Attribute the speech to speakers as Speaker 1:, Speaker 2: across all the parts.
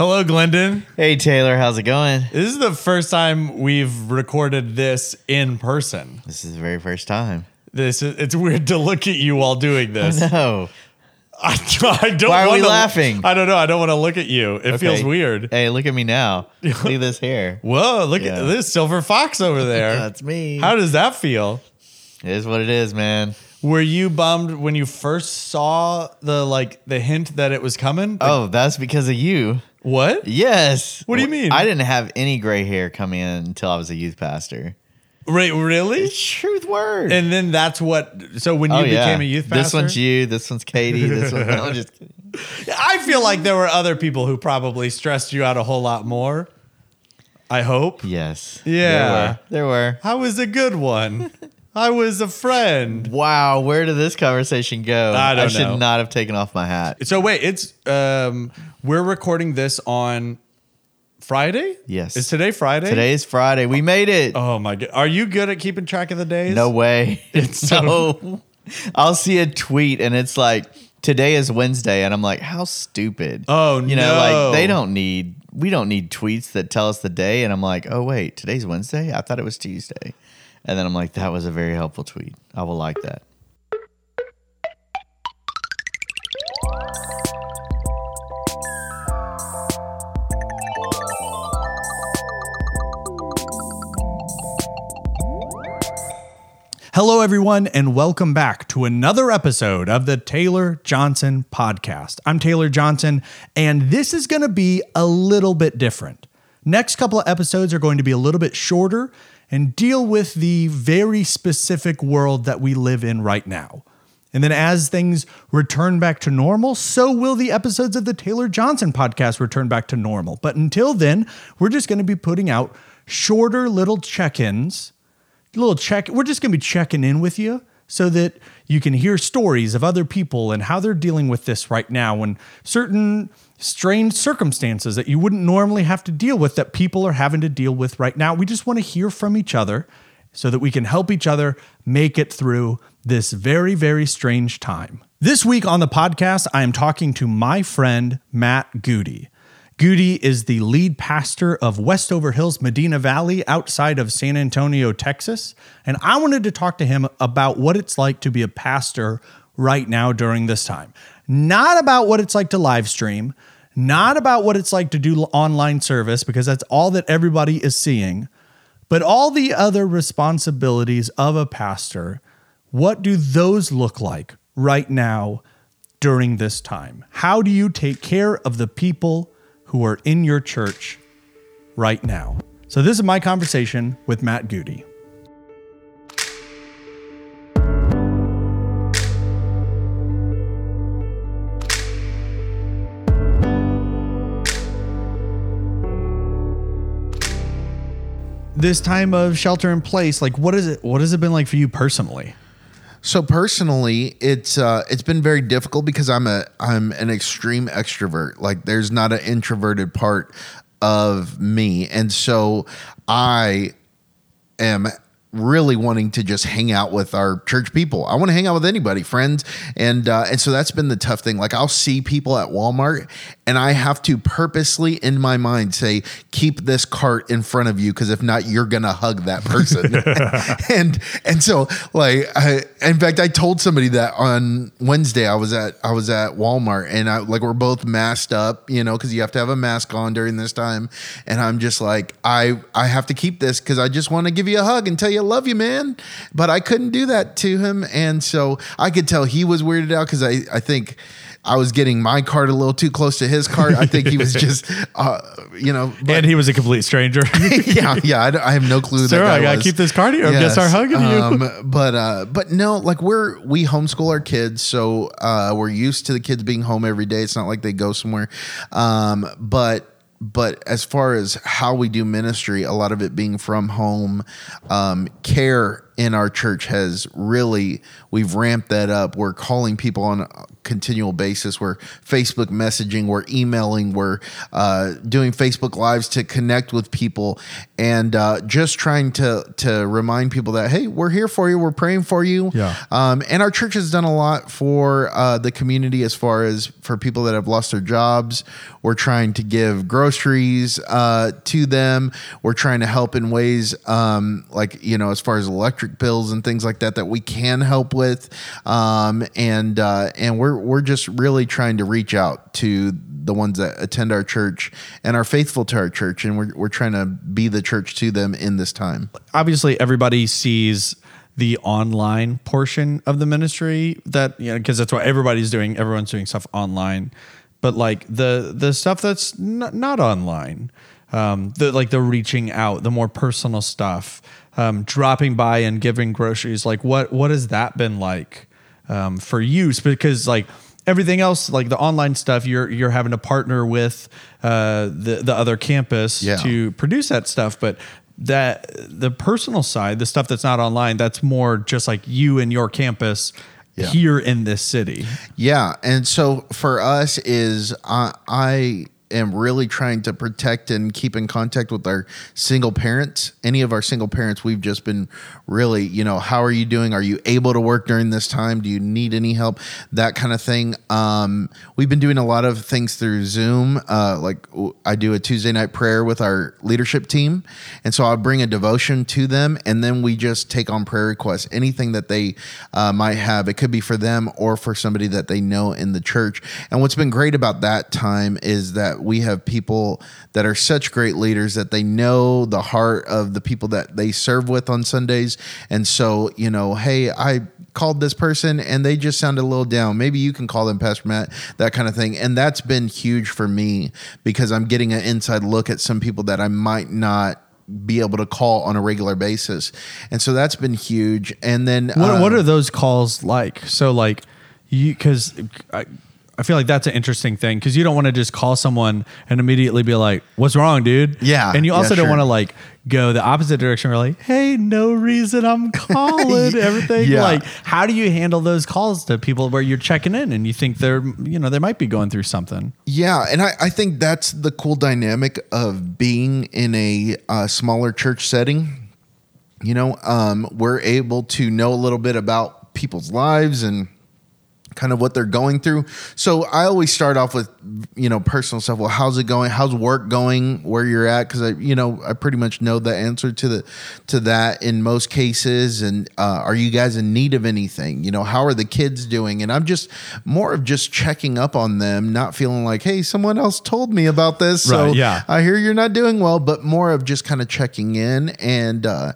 Speaker 1: Hello, Glendon.
Speaker 2: Hey Taylor, how's it going?
Speaker 1: This is the first time we've recorded this in person.
Speaker 2: This is the very first time.
Speaker 1: This is, it's weird to look at you while doing this.
Speaker 2: No.
Speaker 1: I, I don't.
Speaker 2: Why are we
Speaker 1: wanna-
Speaker 2: laughing?
Speaker 1: I don't know. I don't want to look at you. It feels weird.
Speaker 2: Hey, look at me now. Look at this hair.
Speaker 1: Whoa! Look
Speaker 2: Yeah.
Speaker 1: at this silver fox over there.
Speaker 2: That's me.
Speaker 1: How does that feel?
Speaker 2: it is what it is, man.
Speaker 1: Were you bummed when you first saw the like the hint that it was coming? The-
Speaker 2: Oh, that's because of you.
Speaker 1: What?
Speaker 2: Yes.
Speaker 1: What do you mean?
Speaker 2: I didn't have any gray hair come in until I was a youth pastor.
Speaker 1: Right? Really?
Speaker 2: Truth word.
Speaker 1: And then that's what. So when you
Speaker 2: oh, yeah.
Speaker 1: became a youth pastor,
Speaker 2: This one's you. This one's Katie. This one. No, I'm just kidding.
Speaker 1: I feel like there were other people who probably stressed you out a whole lot more. I hope.
Speaker 2: Yes.
Speaker 1: Yeah.
Speaker 2: There were. There were.
Speaker 1: I was a good one. I was a friend.
Speaker 2: Wow, where did this conversation go?
Speaker 1: I don't
Speaker 2: should
Speaker 1: know.
Speaker 2: not have taken off my hat.
Speaker 1: So wait, it's um we're recording this on Friday?
Speaker 2: Yes.
Speaker 1: Is today Friday?
Speaker 2: Today is Friday. We made it.
Speaker 1: Oh my god. Are you good at keeping track of the days?
Speaker 2: No way.
Speaker 1: It's so-
Speaker 2: no. I'll see a tweet and it's like today is Wednesday and I'm like, how stupid.
Speaker 1: Oh,
Speaker 2: you know,
Speaker 1: no.
Speaker 2: like they don't need we don't need tweets that tell us the day. And I'm like, oh wait, today's Wednesday. I thought it was Tuesday. And then I'm like, that was a very helpful tweet. I will like that.
Speaker 1: Hello, everyone, and welcome back to another episode of the Taylor Johnson podcast. I'm Taylor Johnson, and this is going to be a little bit different. Next couple of episodes are going to be a little bit shorter and deal with the very specific world that we live in right now. And then as things return back to normal, so will the episodes of the Taylor Johnson podcast return back to normal. But until then, we're just going to be putting out shorter little check ins little check. We're just going to be checking in with you so that you can hear stories of other people and how they're dealing with this right now and certain strange circumstances that you wouldn't normally have to deal with that people are having to deal with right now. We just want to hear from each other so that we can help each other make it through this very, very strange time. This week on the podcast, I am talking to my friend, Matt Goody. Goody is the lead pastor of Westover Hills Medina Valley outside of San Antonio, Texas. And I wanted to talk to him about what it's like to be a pastor right now during this time. Not about what it's like to live stream, not about what it's like to do online service, because that's all that everybody is seeing, but all the other responsibilities of a pastor. What do those look like right now during this time? How do you take care of the people who are in your church right now? So, this is my conversation with Matt Goody. This time of shelter in place, like what is it? What has it been like for you personally?
Speaker 3: So personally, it's uh, it's been very difficult because I'm a I'm an extreme extrovert. Like there's not an introverted part of me, and so I am really wanting to just hang out with our church people. I want to hang out with anybody, friends, and uh, and so that's been the tough thing. Like I'll see people at Walmart, and I have to purposely in my mind say, "Keep this cart in front of you, because if not, you're gonna hug that person." and and so like, I, in fact, I told somebody that on Wednesday. I was at I was at Walmart, and I like we're both masked up, you know, because you have to have a mask on during this time, and I'm just like, I I have to keep this because I just want to give you a hug and tell you I love you, man. But I couldn't do that to him. And so I could tell he was weirded out because I, I think I was getting my cart a little too close to his cart. I think he was just, uh, you know, but,
Speaker 1: and he was a complete stranger.
Speaker 3: yeah, yeah. I, I have no clue.
Speaker 1: Sir,
Speaker 3: that guy
Speaker 1: I gotta
Speaker 3: was.
Speaker 1: keep this cart here. I guess I'm hugging you.
Speaker 3: Um, but uh, but no, like we're we homeschool our kids, so uh, we're used to the kids being home every day. It's not like they go somewhere. Um, but but as far as how we do ministry, a lot of it being from home, um, care in our church has really we've ramped that up. We're calling people on continual basis. We're Facebook messaging. We're emailing. We're uh, doing Facebook lives to connect with people, and uh, just trying to to remind people that hey, we're here for you. We're praying for you.
Speaker 1: Yeah.
Speaker 3: Um, and our church has done a lot for uh, the community as far as for people that have lost their jobs. We're trying to give groceries uh, to them. We're trying to help in ways um, like, you know, as far as electric bills and things like that, that we can help with. Um, and uh, and we're, we're just really trying to reach out to the ones that attend our church and are faithful to our church. And we're, we're trying to be the church to them in this time.
Speaker 1: obviously everybody sees the online portion of the ministry that you know because that's what everybody's doing everyone's doing stuff online but like the the stuff that's not, not online um the like the reaching out the more personal stuff um dropping by and giving groceries like what what has that been like um for use because like everything else like the online stuff you're you're having to partner with uh the the other campus
Speaker 3: Yeah.
Speaker 1: to produce that stuff but that the personal side the stuff that's not online that's more just like you and your campus
Speaker 3: Yeah.
Speaker 1: here in this city
Speaker 3: Yeah, and so for us is I I am really trying to protect and keep in contact with our single parents. Any of our single parents, we've just been really, you know, how are you doing? Are you able to work during this time? Do you need any help? That kind of thing. Um, we've been doing a lot of things through Zoom. Uh, like I do a Tuesday night prayer with our leadership team, and so I'll bring a devotion to them, and then we just take on prayer requests, anything that they uh, might have. It could be for them or for somebody that they know in the church. And what's been great about that time is that we have people that are such great leaders that they know the heart of the people that they serve with on Sundays. And so, you know, hey, I called this person and they just sounded a little down. Maybe you can call them Pastor Matt, that kind of thing. And that's been huge for me because I'm getting an inside look at some people that I might not be able to call on a regular basis. And so that's been huge. And then
Speaker 1: what,
Speaker 3: uh,
Speaker 1: what are those calls like so like you because I, I feel like that's an interesting thing because you don't want to just call someone and immediately be like what's wrong dude
Speaker 3: Yeah,
Speaker 1: and you
Speaker 3: yeah,
Speaker 1: also don't
Speaker 3: sure.
Speaker 1: want to like go the opposite direction where like hey no reason i'm calling everything
Speaker 3: Yeah.
Speaker 1: like how do you handle those calls to people where you're checking in and you think they're you know they might be going through something
Speaker 3: Yeah, and I, I think that's the cool dynamic of being in a uh, smaller church setting. You know, um, we're able to know a little bit about people's lives and kind of what they're going through. So I always start off with, you know, personal stuff. Well, how's it going? How's work going? Where you're at? Because I, you know, I pretty much know the answer to the to that in most cases. And uh, are you guys in need of anything? You know, how are the kids doing? And I'm just more of just checking up on them, not feeling like, hey, someone else told me about this, so
Speaker 1: yeah.
Speaker 3: I hear you're not doing well, but more of just kind of checking in and uh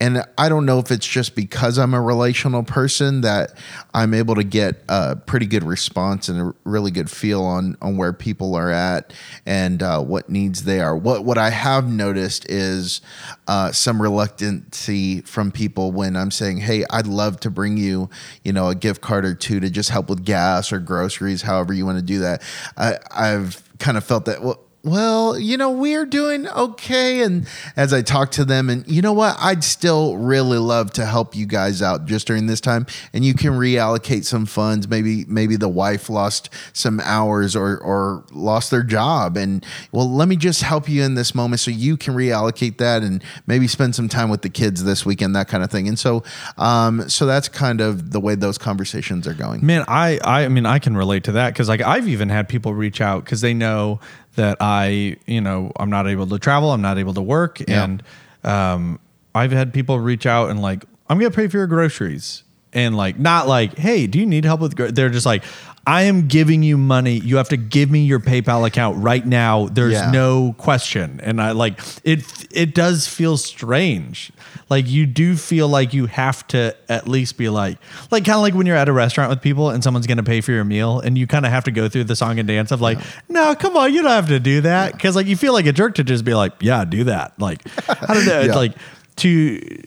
Speaker 3: and I don't know if it's just because I'm a relational person that I'm able to get a pretty good response and a really good feel on on where people are at and uh, what needs they are. What what I have noticed is uh, some reluctancy from people when I'm saying, "Hey, I'd love to bring you, you know, a gift card or two to just help with gas or groceries, however you want to do that." I, I've kind of felt that. Well, well, you know, we're doing okay. And as I talk to them, and you know what, I'd still really love to help you guys out just during this time. And you can reallocate some funds. Maybe, maybe the wife lost some hours or or lost their job, and well, let me just help you in this moment so you can reallocate that and maybe spend some time with the kids this weekend, that kind of thing. And so, um, so that's kind of the way those conversations are going.
Speaker 1: Man, I I I mean I can relate to that because like I've even had people reach out because they know that I you know I'm not able to travel, I'm not able to work,
Speaker 3: Yeah.
Speaker 1: and um, I've had people reach out and like I'm gonna pay for your groceries and like not like hey do you need help with gro-? they're just like I am giving you money. You have to give me your PayPal account right now. There's
Speaker 3: Yeah.
Speaker 1: no question. And I like it it does feel strange. Like you do feel like you have to at least be like like kind of like when you're at a restaurant with people and someone's going to pay for your meal and you kind of have to go through the song and dance of like no come on you don't have to do that. Because like you feel like a jerk to just be like yeah do that. Like I don't know.
Speaker 3: Yeah.
Speaker 1: like to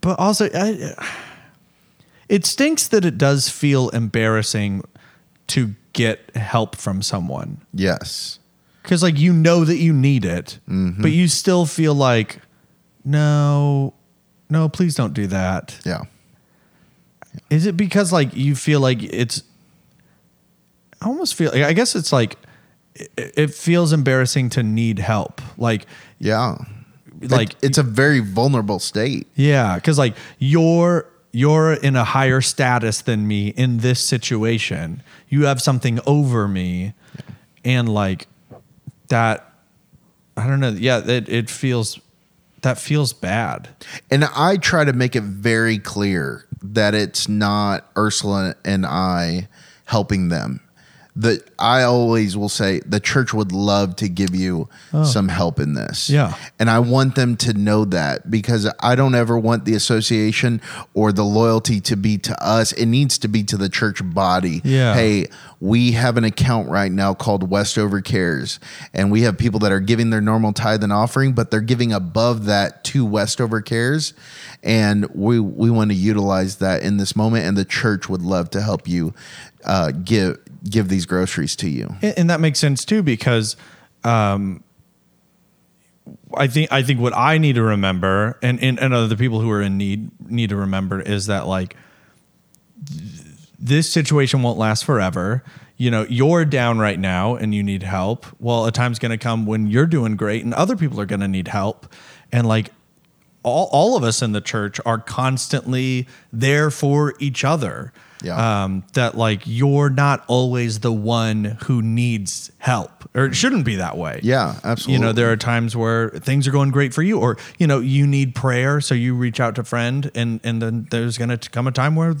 Speaker 1: but also I, it stinks that it does feel embarrassing to get help from someone
Speaker 3: Yes.
Speaker 1: because like you know that you need it mm-hmm. but you still feel like no no, please don't do that.
Speaker 3: Yeah.
Speaker 1: Is it because like you feel like it's? I almost feel. I guess it's like it, it feels embarrassing to need help. Like
Speaker 3: Yeah.
Speaker 1: Like-
Speaker 3: It- it's a very vulnerable state.
Speaker 1: yeah, because like you're you're in a higher status than me in this situation. You have something over me, and like that. I don't know. Yeah, it it feels that feels bad.
Speaker 3: And I try to make it very clear that it's not Ursula and I helping them. That I always will say the church would love to give you oh. some help in this.
Speaker 1: Yeah.
Speaker 3: And I want them to know that because I don't ever want the association or the loyalty to be to us. It needs to be to the church body.
Speaker 1: Yeah.
Speaker 3: Hey, we have an account right now called Westover Cares, and we have people that are giving their normal tithe and offering, but they're giving above that to Westover Cares, and we we want to utilize that in this moment, and the church would love to help you uh, give give these groceries to you.
Speaker 1: And, and that makes sense too because um, I think I think what I need to remember and, and and other people who are in need need to remember is that like th- this situation won't last forever. You know, you're down right now and you need help. Well, a time's going to come when you're doing great and other people are going to need help. And like all, all of us in the church are constantly there for each other.
Speaker 3: Yeah.
Speaker 1: Um, that like you're not always the one who needs help, or it shouldn't be that way.
Speaker 3: Yeah, absolutely.
Speaker 1: You know, there are times where things are going great for you, or you know, you need prayer, so you reach out to a friend, and and then there's going to come a time where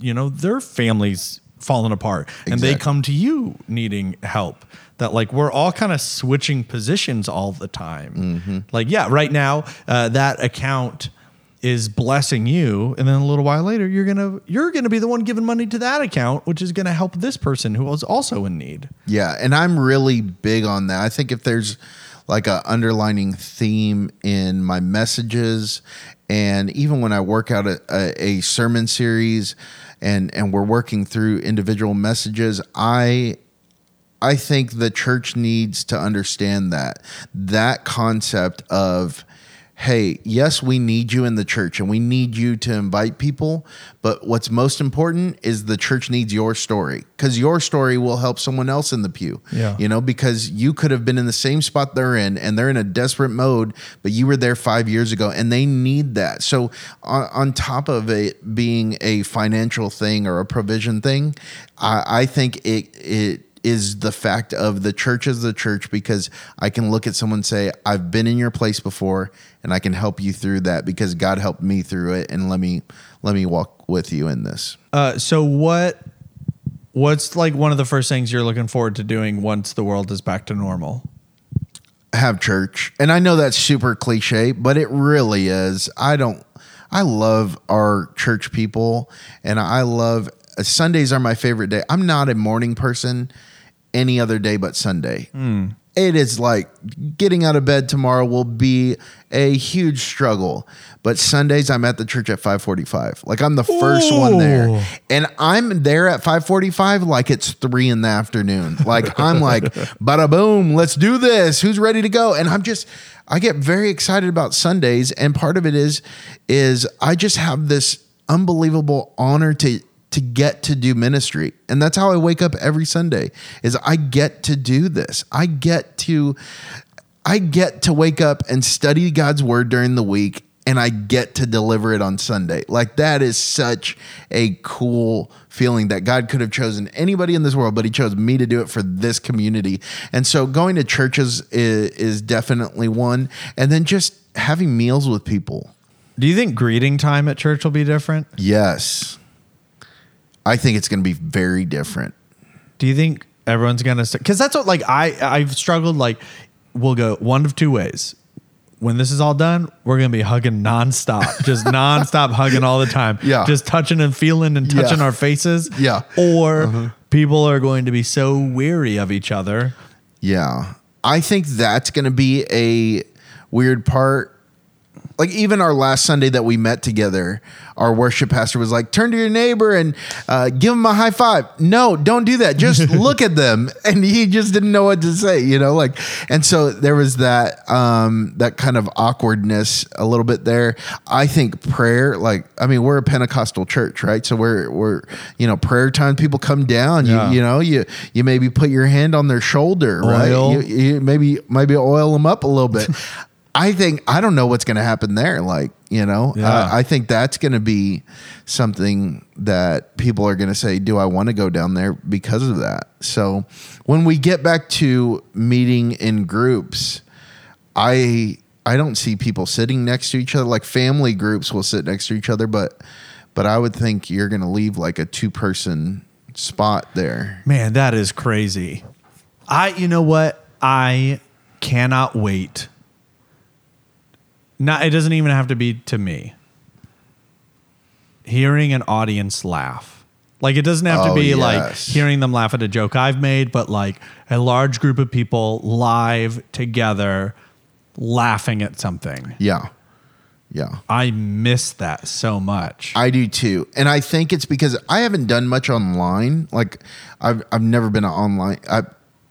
Speaker 1: you know their families falling apart, and they come to you needing help. That like we're all kind of switching positions all the time.
Speaker 3: Mm-hmm.
Speaker 1: Like yeah, right now uh, that account is blessing you, and then a little while later you're gonna you're gonna be the one giving money to that account, which is gonna help this person who is also in need.
Speaker 3: Yeah, and I'm really big on that. I think if there's like a underlining theme in my messages, and even when I work out a, a, a sermon series, and and we're working through individual messages, I I think the church needs to understand that that concept of hey, yes, we need you in the church and we need you to invite people, but what's most important is the church needs your story cuz your story will help someone else in the pew.
Speaker 1: Yeah.
Speaker 3: You know, because you could have been in the same spot they're in and they're in a desperate mode, but you were there 5 years ago and they need that. So on, on top of it being a financial thing or a provision thing, I, I think it it is the fact of the church as the church because I can look at someone and say, I've been in your place before and I can help you through that because God helped me through it and let me let me walk with you in this.
Speaker 1: Uh, so what what's like one of the first things you're looking forward to doing once the world is back to normal?
Speaker 3: Have church. And I know that's super cliche, but it really is. I don't I love our church people and I love Sundays are my favorite day. I'm not a morning person any other day but Sunday. Hmm. It is like getting out of bed tomorrow will be a huge struggle. But Sundays I'm at the church at 5:45. Like I'm the first one there. And I'm there at 5:45 like it's 3 in the afternoon. Like I'm like bada boom, let's do this. Who's ready to go? And I'm just I get very excited about Sundays and part of it is is I just have this unbelievable honor to to get to do ministry. And that's how I wake up every Sunday is I get to do this. I get to I get to wake up and study God's word during the week and I get to deliver it on Sunday. Like that is such a cool feeling that God could have chosen anybody in this world, but he chose me to do it for this community. And so going to churches is, is definitely one. And then just having meals with people.
Speaker 1: Do you think greeting time at church will be different?
Speaker 3: Yes. I think it's going to be very different.
Speaker 1: Do you think everyone's gonna? Because that's what like I I've struggled. Like we'll go one of two ways. When this is all done, we're gonna be hugging nonstop, just nonstop hugging all the time.
Speaker 3: Yeah.
Speaker 1: just touching and feeling and
Speaker 3: Yeah.
Speaker 1: touching our faces.
Speaker 3: Yeah.
Speaker 1: or uh-huh. people are going to be so weary of each other.
Speaker 3: Yeah. I think that's going to be a weird part. Like even our last Sunday that we met together, our worship pastor was like, "Turn to your neighbor and uh, give him a high five. No, don't do that. Just look at them. And he just didn't know what to say, you know. Like, and so there was that um, that kind of awkwardness a little bit there. I think prayer, like, I mean, we're a Pentecostal church, right? So we're we're you know prayer time. People come down.
Speaker 1: Yeah.
Speaker 3: You you know you you maybe put your hand on their shoulder, right? You, you maybe maybe oil them up a little bit. I think I don't know what's going to happen there. Like you know,
Speaker 1: Yeah.
Speaker 3: I, I think that's going to be something that people are going to say, "Do I want to go down there because of that?" So when we get back to meeting in groups, I I don't see people sitting next to each other. Like family groups will sit next to each other, but but I would think you're going to leave like a two person spot there.
Speaker 1: Man, that is crazy. I, you know what? I cannot wait. Not, it doesn't even have to be to me. Hearing an audience laugh. Like, it doesn't have to
Speaker 3: Oh,
Speaker 1: be like hearing them laugh at a joke I've made, but like a large group of people live together laughing at something.
Speaker 3: Yeah. Yeah.
Speaker 1: I miss that so much.
Speaker 3: I do too. And I think it's because I haven't done much online. Like I've I've never been online I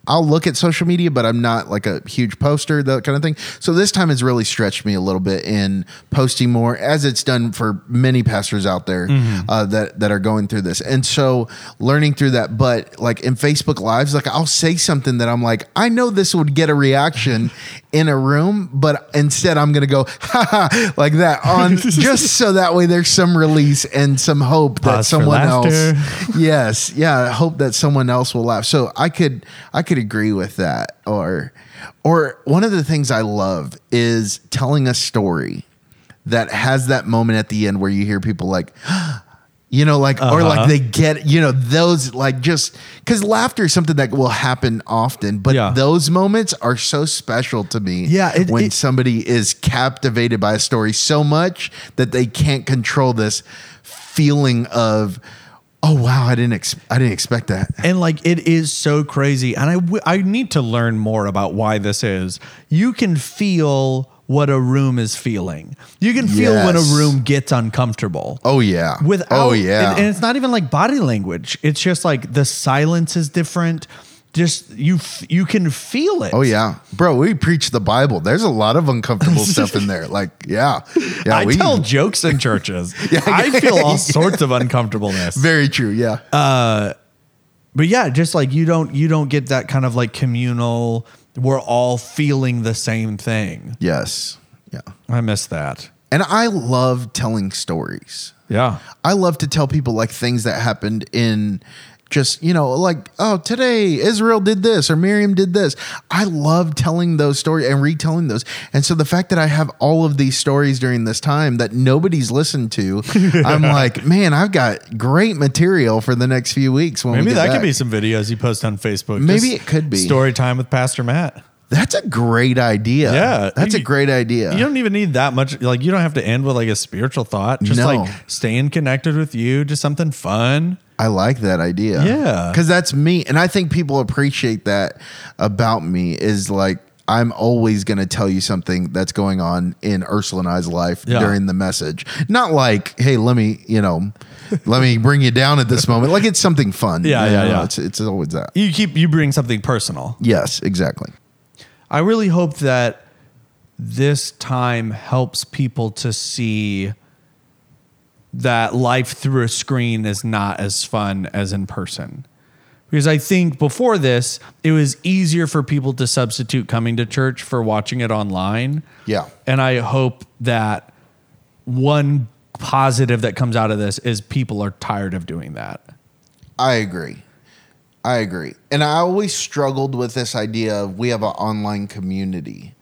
Speaker 3: I'll look at social media, but I'm not like a huge poster, that kind of thing. So this time has really stretched me a little bit in posting more, as it's done for many pastors out there uh, that that are going through this. And so learning through that, but like in Facebook Lives, like I'll say something that I'm like, I know this would get a reaction in a room, but instead I'm gonna go ha like that on just so that way there's some release and some hope that
Speaker 1: Pause for
Speaker 3: someone else yes yeah hope that someone else will laugh so i could i could agree with that or or one of the things i love is telling a story that has that moment at the end where you hear people like you know like or
Speaker 1: Uh-huh.
Speaker 3: like they get you know those like just because laughter is something that will happen often but
Speaker 1: Yeah.
Speaker 3: those moments are so special to me
Speaker 1: Yeah, it-
Speaker 3: when
Speaker 1: it-
Speaker 3: somebody is captivated by a story so much that they can't control this feeling of oh wow i didn't ex- i didn't expect that
Speaker 1: And like it is so crazy, and I w- I need to learn more about why this is. You can feel what a room is feeling. You can feel when a
Speaker 3: Yes.
Speaker 1: room gets uncomfortable.
Speaker 3: oh yeah
Speaker 1: Without,
Speaker 3: oh yeah
Speaker 1: and, and it's not even like body language. It's just like the silence is different. Just you, f- you can feel it.
Speaker 3: oh yeah bro we preach the bible there's a lot of uncomfortable stuff in there like yeah yeah
Speaker 1: I
Speaker 3: we
Speaker 1: tell jokes in churches. yeah, I feel all sorts of uncomfortableness.
Speaker 3: very true yeah uh,
Speaker 1: but yeah, just like you don't you don't get that kind of like communal. We're all feeling the same thing.
Speaker 3: yes yeah
Speaker 1: I miss that.
Speaker 3: and i love telling stories
Speaker 1: Yeah.
Speaker 3: I love to tell people like things that happened in just, you know, like, oh, today Israel did this or Miriam did this. I love telling those stories and retelling those. And so the fact that I have all of these stories during this time that nobody's listened to, I'm like, man, I've got great material for the next few weeks. When
Speaker 1: Maybe that
Speaker 3: back.
Speaker 1: could be some videos you post on Facebook.
Speaker 3: Maybe
Speaker 1: Just
Speaker 3: it could be.
Speaker 1: story time with Pastor Matt.
Speaker 3: That's a great idea.
Speaker 1: Yeah.
Speaker 3: That's a great idea.
Speaker 1: You don't even need that much. Like you don't have to end with like a spiritual thought. Just
Speaker 3: No.
Speaker 1: like staying connected with you, just something fun.
Speaker 3: I like that idea.
Speaker 1: Yeah.
Speaker 3: Because that's me. And I think people appreciate that about me is like, I'm always going to tell you something that's going on in Ursula and I's life
Speaker 1: Yeah.
Speaker 3: during the message. Not like, hey, let me, you know, let me bring you down at this moment. Like it's something fun.
Speaker 1: Yeah, yeah,
Speaker 3: know,
Speaker 1: yeah.
Speaker 3: It's, it's always that.
Speaker 1: You keep you bring something personal.
Speaker 3: Yes, exactly.
Speaker 1: I really hope that this time helps people to see that life through a screen is not as fun as in person. Because I think before this, it was easier for people to substitute coming to church for watching it online.
Speaker 3: Yeah.
Speaker 1: And I hope that one positive that comes out of this is people are tired of doing that.
Speaker 3: I agree. I agree. And I always struggled with this idea of we have an online community.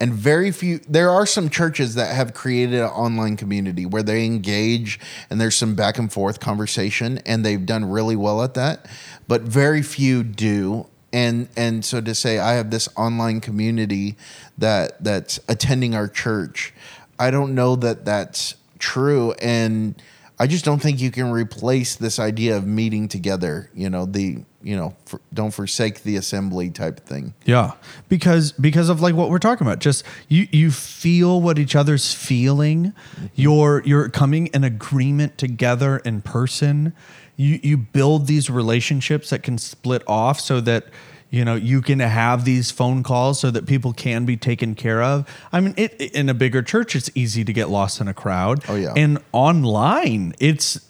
Speaker 3: And very few, there are some churches that have created an online community where they engage and there's some back and forth conversation and they've done really well at that. But very few do. And, and so to say, I have this online community that that's attending our church, I don't know that that's true. And I just don't think you can replace this idea of meeting together. You know, the you know, for, don't forsake the assembly type thing.
Speaker 1: Yeah, because because of like what we're talking about, just you you feel what each other's feeling. Mm-hmm. You're you're coming in agreement together in person. You you build these relationships that can split off so that you know you can have these phone calls so that people can be taken care of. I mean, it, in a bigger church, it's easy to get lost in a crowd.
Speaker 3: Oh, yeah.
Speaker 1: and online, it's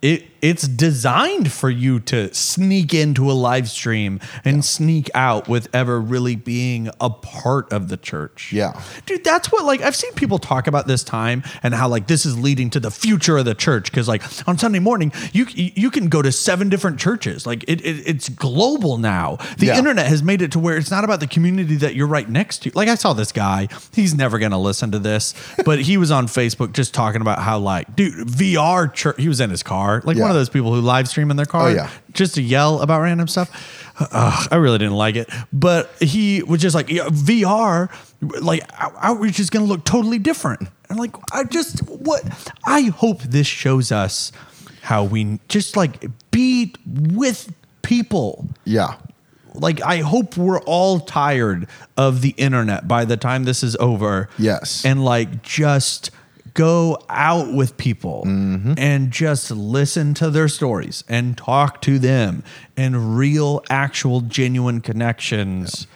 Speaker 1: it it's designed for you to sneak into a live stream and sneak out with ever really being a part of the church.
Speaker 3: Yeah.
Speaker 1: Dude, that's what like I've seen people talk about this time and how like this is leading to the future of the church cuz like on Sunday morning you you can go to seven different churches. Like it, it it's global now. The
Speaker 3: Yeah.
Speaker 1: internet has made it to where it's not about the community that you're right next to. Like I saw this guy, he's never going to listen to this, but he was on Facebook just talking about how like dude, VR church, he was in his car, like
Speaker 3: Yeah.
Speaker 1: One of those people who live stream in their car
Speaker 3: Oh, yeah.
Speaker 1: just to yell about random stuff. Ugh, I really didn't like it, but he was just like yeah, VR, like out- outreach is going to look totally different. And like, I just what I hope this shows us how we just like be with people.
Speaker 3: Yeah.
Speaker 1: Like, I hope we're all tired of the internet by the time this is over.
Speaker 3: Yes.
Speaker 1: And like, just go out with people and just listen to their stories and talk to them and real, actual, genuine connections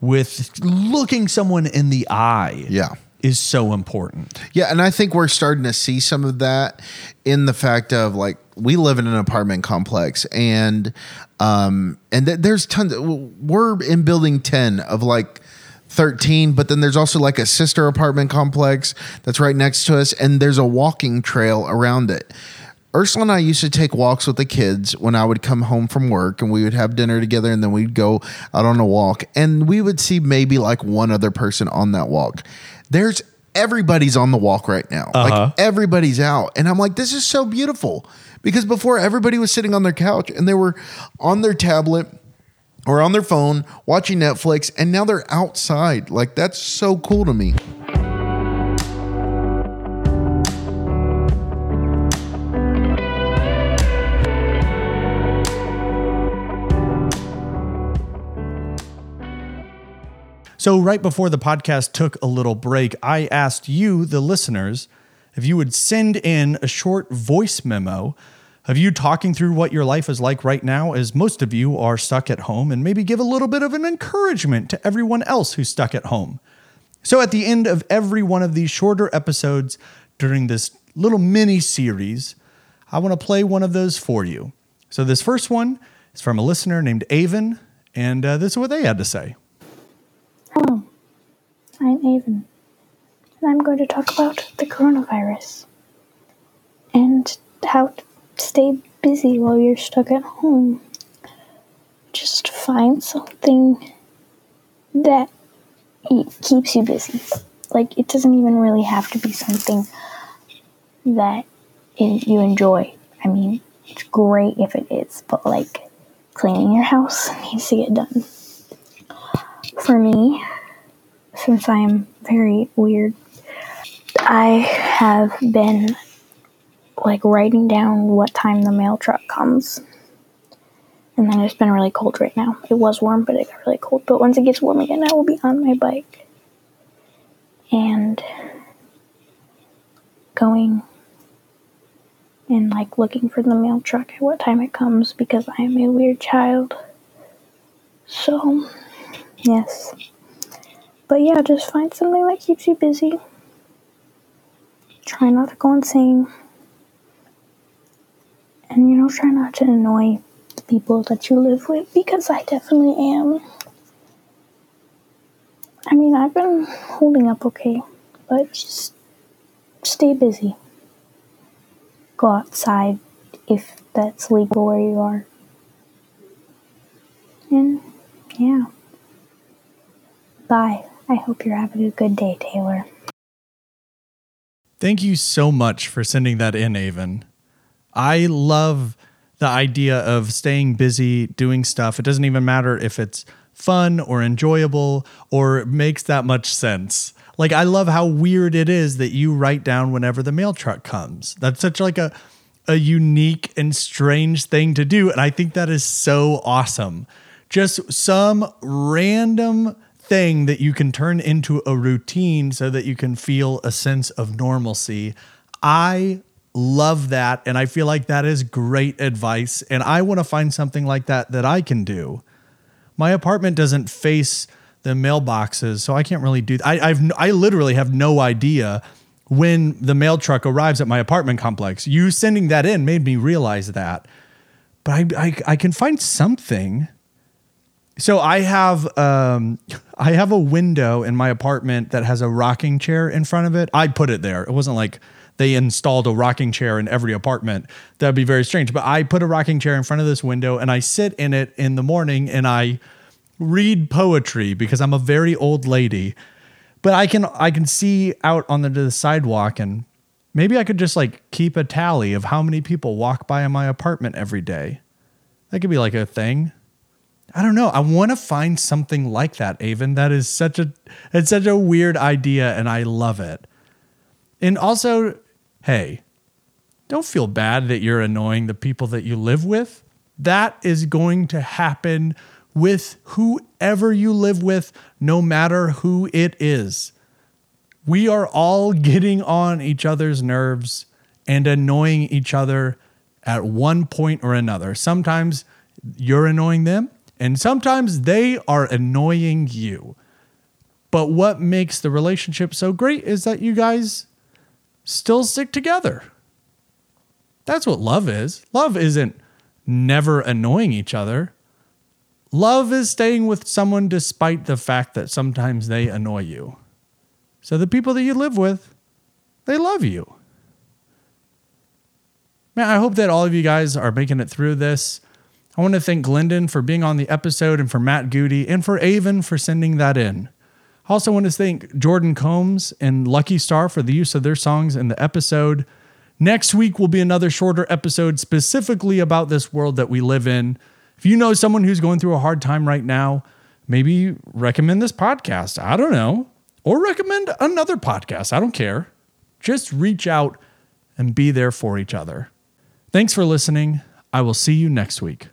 Speaker 1: with looking someone in the eye.
Speaker 3: Yeah.
Speaker 1: Is so important.
Speaker 3: Yeah, and I think we're starting to see some of that in the fact of like we live in an apartment complex and um and th- there's tons we're in building 10 of like 13 but then there's also like a sister apartment complex that's right next to us and there's a walking trail around it. Ursula and I used to take walks with the kids when I would come home from work and we would have dinner together and then we'd go out on a walk and we would see maybe like one other person on that walk. There's everybody's on the walk right now.
Speaker 1: Uh-huh.
Speaker 3: Like everybody's out. And I'm like, this is so beautiful. Because before everybody was sitting on their couch and they were on their tablet or on their phone watching Netflix and now they're outside. Like that's so cool to me.
Speaker 1: So, right before the podcast took a little break, I asked you, the listeners, if you would send in a short voice memo of you talking through what your life is like right now, as most of you are stuck at home, and maybe give a little bit of an encouragement to everyone else who's stuck at home. So, at the end of every one of these shorter episodes during this little mini series, I want to play one of those for you. So, this first one is from a listener named Avon, and uh, this is what they had to say.
Speaker 4: Hello, I'm Avon, and I'm going to talk about the coronavirus and how stay busy while you're stuck at home. Just find something that keeps you busy. Like, it doesn't even really have to be something that you enjoy. I mean, it's great if it is, but like, cleaning your house needs to get done for me, since I'm very weird, I have been like writing down what time the mail truck comes. And then it's been really cold right now. It was warm, but it got really cold. But once it gets warm again, I will be on my bike and going and like looking for the mail truck at what time it comes because I am a weird child. So, Yes. But yeah, just find something that keeps you busy. Try not to go insane. And you know, try not to annoy the people that you live with because I definitely am. I mean, I've been holding up okay, but just stay busy. Go outside if that's legal where you are. And yeah. Bye. I hope you're having a good day, Taylor.
Speaker 1: Thank you so much for sending that in, Avon. I love the idea of staying busy, doing stuff. It doesn't even matter if it's fun or enjoyable or makes that much sense. Like I love how weird it is that you write down whenever the mail truck comes. That's such like a a unique and strange thing to do. And I think that is so awesome. Just some random thing that you can turn into a routine so that you can feel a sense of normalcy. I love that. And I feel like that is great advice. And I want to find something like that that I can do. My apartment doesn't face the mailboxes, so I can't really do. I I've I literally have no idea when the mail truck arrives at my apartment complex. You sending that in made me realize that, but I I, I can find something. So I have um I have a window in my apartment that has a rocking chair in front of it. I put it there. It wasn't like they installed a rocking chair in every apartment. That'd be very strange. But I put a rocking chair in front of this window and I sit in it in the morning and I read poetry because I'm a very old lady. But I can I can see out on the, the sidewalk and maybe I could just like keep a tally of how many people walk by in my apartment every day. That could be like a thing. I don't know. I want to find something like that, Avon. That is such a it's such a weird idea and I love it. And also, hey, don't feel bad that you're annoying the people that you live with. That is going to happen with whoever you live with, no matter who it is. We are all getting on each other's nerves and annoying each other at one point or another. Sometimes you're annoying them, and sometimes they are annoying you. But what makes the relationship so great is that you guys still stick together. That's what love is. Love isn't never annoying each other. Love is staying with someone despite the fact that sometimes they annoy you. So the people that you live with, they love you. Man, I hope that all of you guys are making it through this. I want to thank Glendon for being on the episode and for Matt Goody and for Avon for sending that in. Also want to thank Jordan Combs and Lucky Star for the use of their songs in the episode. Next week will be another shorter episode specifically about this world that we live in. If you know someone who's going through a hard time right now, maybe recommend this podcast. I don't know. Or recommend another podcast. I don't care. Just reach out and be there for each other. Thanks for listening. I will see you next week.